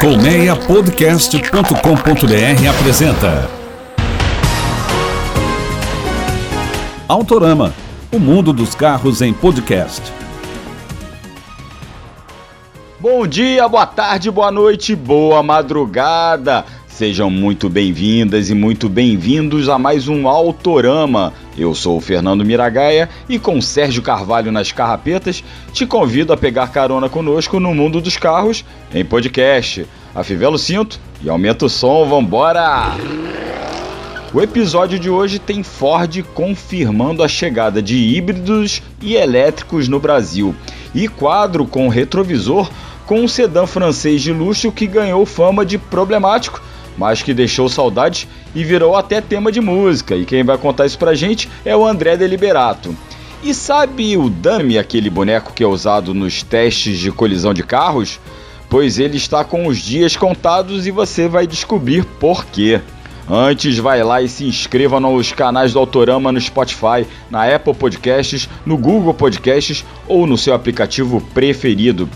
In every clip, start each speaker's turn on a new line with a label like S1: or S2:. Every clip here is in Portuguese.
S1: Colmeiapodcast.com.br apresenta Autorama, o mundo dos carros em podcast.
S2: Bom dia, boa tarde, boa noite, boa madrugada. Sejam muito bem-vindas e muito bem-vindos a mais um Autorama. Eu sou o Fernando Miragaia e com Sérgio Carvalho nas carrapetas, te convido a pegar carona conosco no mundo dos carros em podcast. Afivela o cinto e aumenta o som, vambora! O episódio de hoje tem Ford confirmando a chegada de híbridos e elétricos no Brasil e quadro com retrovisor com um sedã francês de luxo que ganhou fama de problemático mas que deixou saudades e virou até tema de música. E quem vai contar isso pra gente é o André Deliberato. E sabe o Dummy, aquele boneco que é usado nos testes de colisão de carros? Pois ele está com os dias contados e você vai descobrir por quê. Antes, vai lá e se inscreva nos canais do Autorama no Spotify, na Apple Podcasts, no Google Podcasts ou no seu aplicativo preferido.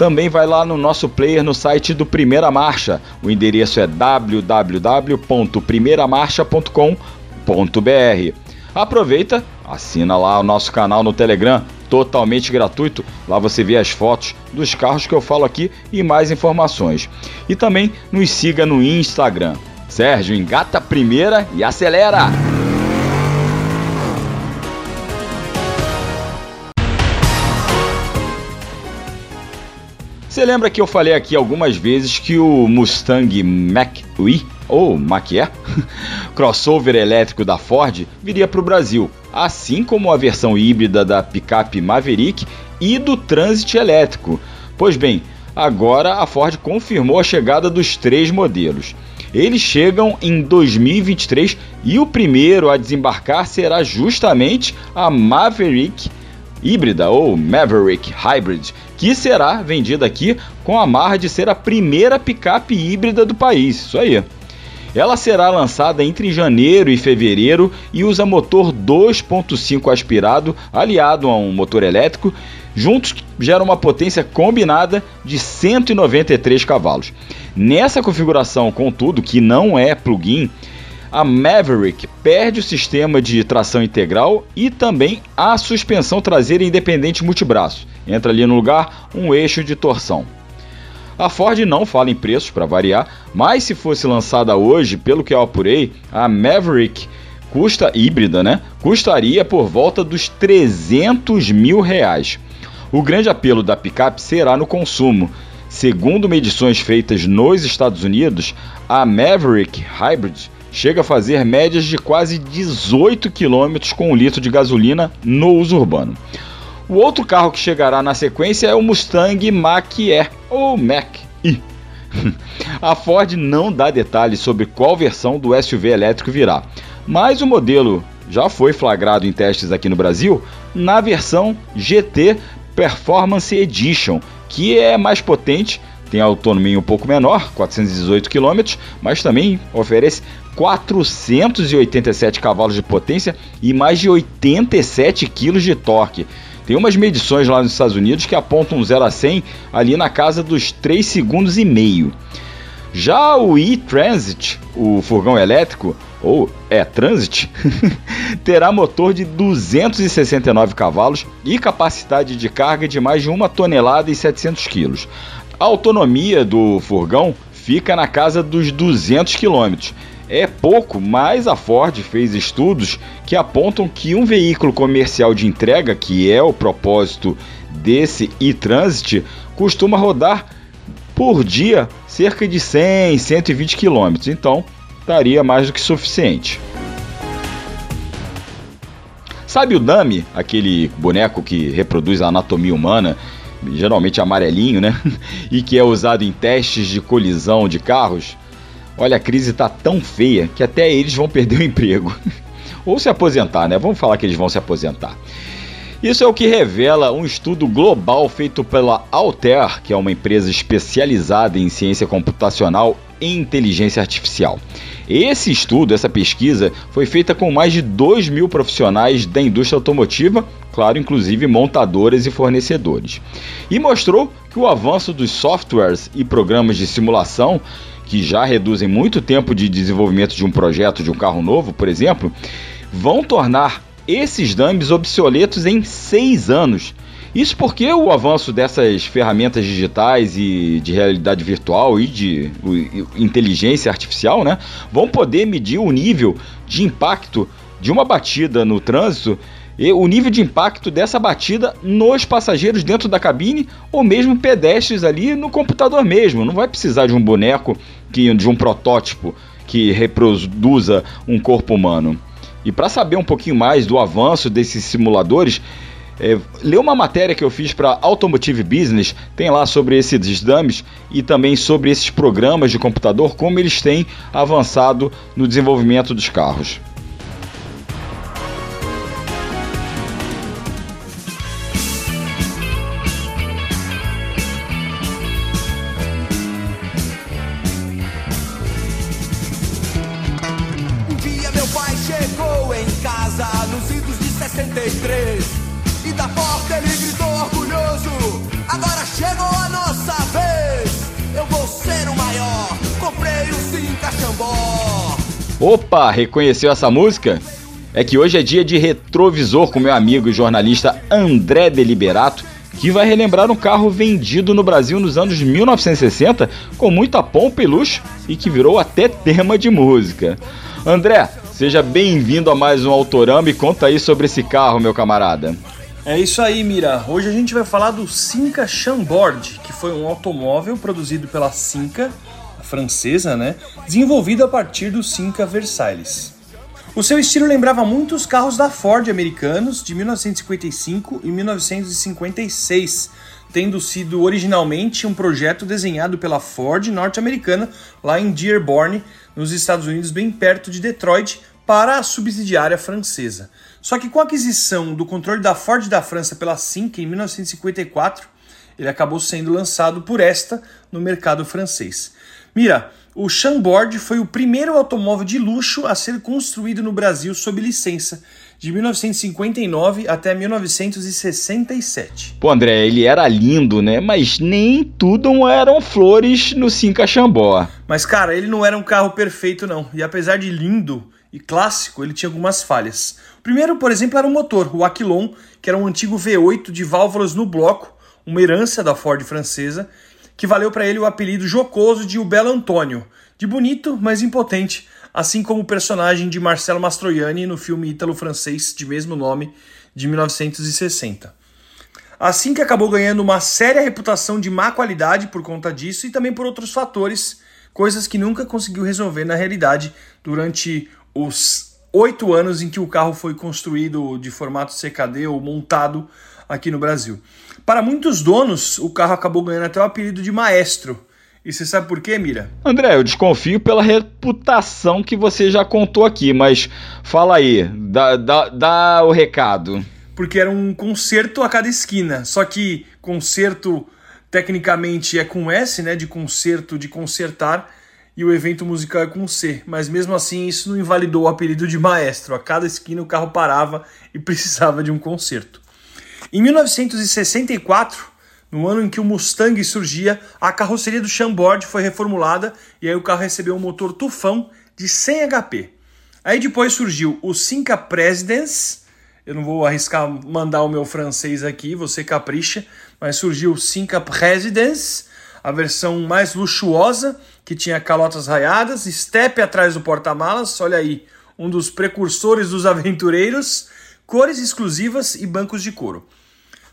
S2: Também vai lá no nosso player no site do Primeira Marcha. O endereço é www.primeiramarcha.com.br. Aproveita, assina lá o nosso canal no Telegram, totalmente gratuito. Lá você vê as fotos dos carros que eu falo aqui e mais informações. E também nos siga no Instagram. Sérgio, engata a primeira e acelera! Você lembra que eu falei aqui algumas vezes que o Mustang Mach-E, ou Mach-E, crossover elétrico da Ford, viria para o Brasil, assim como a versão híbrida da picape Maverick e do Transit elétrico. Pois bem, agora a Ford confirmou a chegada dos três modelos. Eles chegam em 2023 e o primeiro a desembarcar será justamente a Maverick híbrida ou Maverick Hybrid, que será vendida aqui com a marra de ser a primeira picape híbrida do país. Isso aí. Ela será lançada entre janeiro e fevereiro e usa motor 2.5 aspirado aliado a um motor elétrico. Juntos geram uma potência combinada de 193 cavalos. Nessa configuração, contudo, que não é plug-in, a Maverick perde o sistema de tração integral e também a suspensão traseira independente multibraço. Entra ali no lugar um eixo de torção. A Ford não fala em preços para variar, mas se fosse lançada hoje, pelo que eu apurei, a Maverick custa híbrida, né? Custaria por volta dos 300 mil reais. O grande apelo da picape será no consumo. Segundo medições feitas nos Estados Unidos, a Maverick Hybrid chega a fazer médias de quase 18 km com um litro de gasolina no uso urbano. O outro carro que chegará na sequência é o Mustang Mach-E ou Mach-E. A Ford não dá detalhes sobre qual versão do SUV elétrico virá, mas o modelo já foi flagrado em testes aqui no Brasil na versão GT Performance Edition, que é mais potente, tem autonomia um pouco menor, 418 km, mas também oferece 487 cavalos de potência e mais de 87 kg de torque. Tem umas medições lá nos Estados Unidos que apontam 0 a 100 ali na casa dos 3 segundos e meio. Já o e-Transit, o furgão elétrico, ou é Transit, terá motor de 269 cavalos e capacidade de carga de mais de 1 tonelada e 700 quilos. A autonomia do furgão fica na casa dos 200 quilômetros é pouco, mas a Ford fez estudos que apontam que um veículo comercial de entrega, que é o propósito desse e-transit, costuma rodar por dia cerca de 100, 120 km. Então, estaria mais do que suficiente. Sabe o dummy, aquele boneco que reproduz a anatomia humana, geralmente amarelinho, né? e que é usado em testes de colisão de carros? Olha, a crise está tão feia que até eles vão perder o emprego. Ou se aposentar, né? Vamos falar que eles vão se aposentar. Isso é o que revela um estudo global feito pela Altair, que é uma empresa especializada em ciência computacional inteligência artificial. Esse estudo, essa pesquisa, foi feita com mais de 2 mil profissionais da indústria automotiva, claro, inclusive montadoras e fornecedores. E mostrou que o avanço dos softwares e programas de simulação, que já reduzem muito tempo de desenvolvimento de um projeto de um carro novo, por exemplo, vão tornar esses dummies obsoletos em seis anos. Isso porque o avanço dessas ferramentas digitais e de realidade virtual e de inteligência artificial, né, vão poder medir o nível de impacto de uma batida no trânsito e o nível de impacto dessa batida nos passageiros dentro da cabine ou mesmo pedestres ali no computador mesmo. Não vai precisar de um boneco que de um protótipo que reproduza um corpo humano. E para saber um pouquinho mais do avanço desses simuladores, é, lê uma matéria que eu fiz para Automotive Business, tem lá sobre esses dummies e também sobre esses programas de computador, como eles têm avançado no desenvolvimento dos carros. Opa, reconheceu essa música? É que hoje é dia de retrovisor com meu amigo e jornalista André Deliberato, que vai relembrar um carro vendido no Brasil nos anos 1960 com muita pompa e luxo e que virou até tema de música. André, seja bem-vindo a mais um Autorama e conta aí sobre esse carro, meu camarada.
S3: É isso aí, Mira. Hoje a gente vai falar do Cinca Chambord, que foi um automóvel produzido pela Cinca francesa, né, desenvolvido a partir do Cinca Versailles. O seu estilo lembrava muito os carros da Ford americanos de 1955 e 1956, tendo sido originalmente um projeto desenhado pela Ford norte-americana lá em Dearborn, nos Estados Unidos, bem perto de Detroit, para a subsidiária francesa. Só que com a aquisição do controle da Ford da França pela Cinca em 1954, ele acabou sendo lançado por esta no mercado francês. Mira, o Chambord foi o primeiro automóvel de luxo a ser construído no Brasil sob licença, de 1959 até 1967.
S2: Pô, André, ele era lindo, né? Mas nem tudo eram flores no Cinca Chambord.
S3: Mas, cara, ele não era um carro perfeito, não. E apesar de lindo e clássico, ele tinha algumas falhas. O primeiro, por exemplo, era o motor, o Aquilon, que era um antigo V8 de válvulas no bloco, uma herança da Ford francesa, que valeu para ele o apelido jocoso de o Belo Antônio, de bonito, mas impotente, assim como o personagem de Marcelo Mastroianni no filme ítalo-francês de mesmo nome, de 1960. Assim que acabou ganhando uma séria reputação de má qualidade por conta disso e também por outros fatores, coisas que nunca conseguiu resolver na realidade durante os oito anos em que o carro foi construído de formato CKD ou montado aqui no Brasil. Para muitos donos, o carro acabou ganhando até o apelido de maestro. E você sabe por quê, Mira?
S2: André, eu desconfio pela reputação que você já contou aqui, mas fala aí, dá, dá, dá o recado.
S3: Porque era um concerto a cada esquina, só que concerto tecnicamente é com S, né, de concerto, de concertar, e o evento musical é com C, mas mesmo assim isso não invalidou o apelido de maestro. A cada esquina o carro parava e precisava de um concerto. Em 1964, no ano em que o Mustang surgia, a carroceria do Chambord foi reformulada e aí o carro recebeu um motor tufão de 100 HP. Aí depois surgiu o Cinca Presidence, eu não vou arriscar mandar o meu francês aqui, você capricha, mas surgiu o Cinca Presidence, a versão mais luxuosa, que tinha calotas raiadas, step atrás do porta-malas, olha aí, um dos precursores dos aventureiros, cores exclusivas e bancos de couro.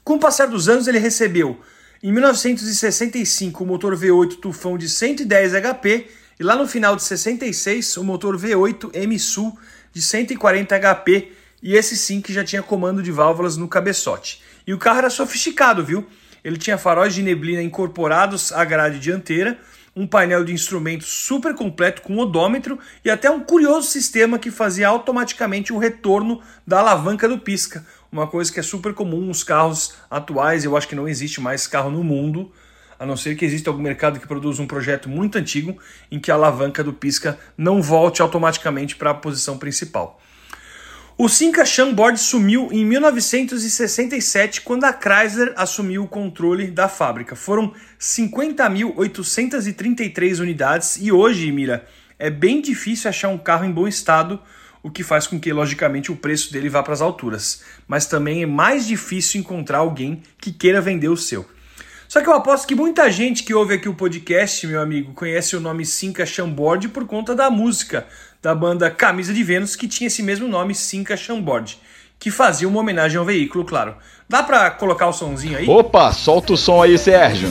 S3: Com o passar dos anos, ele recebeu em 1965 o motor V8 tufão de 110 HP e lá no final de 66 o motor V8 MSU de 140 HP e esse sim que já tinha comando de válvulas no cabeçote. E o carro era sofisticado, viu? Ele tinha faróis de neblina incorporados à grade dianteira, um painel de instrumentos super completo com odômetro e até um curioso sistema que fazia automaticamente o retorno da alavanca do pisca, uma coisa que é super comum nos carros atuais. Eu acho que não existe mais carro no mundo, a não ser que exista algum mercado que produza um projeto muito antigo em que a alavanca do pisca não volte automaticamente para a posição principal. O Cinca Board sumiu em 1967 quando a Chrysler assumiu o controle da fábrica. Foram 50.833 unidades e hoje, Mira, é bem difícil achar um carro em bom estado, o que faz com que, logicamente, o preço dele vá para as alturas. Mas também é mais difícil encontrar alguém que queira vender o seu. Só que eu aposto que muita gente que ouve aqui o podcast, meu amigo, conhece o nome Cinca Board por conta da música da banda Camisa de Vênus, que tinha esse mesmo nome, Cinca Chambord, que fazia uma homenagem ao veículo, claro. Dá pra colocar o sonzinho aí?
S2: Opa, solta o som aí, Sérgio.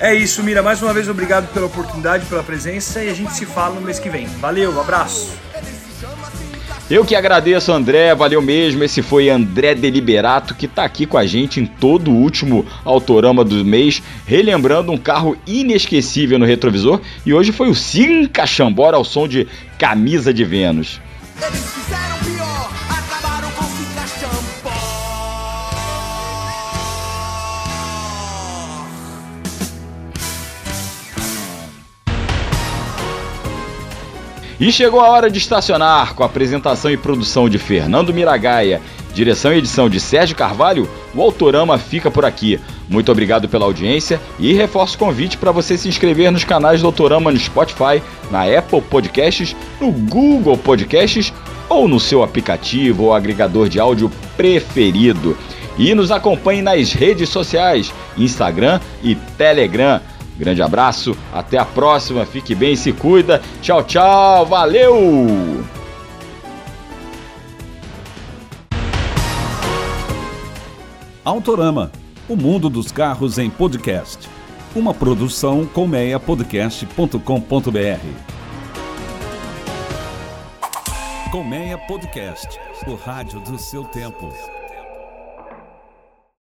S3: É isso, Mira. Mais uma vez, obrigado pela oportunidade, pela presença e a gente se fala no mês que vem. Valeu, abraço.
S2: Eu que agradeço, André, valeu mesmo. Esse foi André Deliberato que está aqui com a gente em todo o último Autorama do mês, relembrando um carro inesquecível no retrovisor. E hoje foi o Cinca Chambora ao som de Camisa de Vênus. E chegou a hora de estacionar com a apresentação e produção de Fernando Miragaia, direção e edição de Sérgio Carvalho. O Autorama fica por aqui. Muito obrigado pela audiência e reforço o convite para você se inscrever nos canais do Autorama no Spotify, na Apple Podcasts, no Google Podcasts ou no seu aplicativo ou agregador de áudio preferido. E nos acompanhe nas redes sociais, Instagram e Telegram. Grande abraço, até a próxima, fique bem, se cuida. Tchau, tchau, valeu!
S1: Autorama, o mundo dos carros em podcast. Uma produção colmeiapodcast.com.br. Colmeia Podcast, o rádio do seu tempo.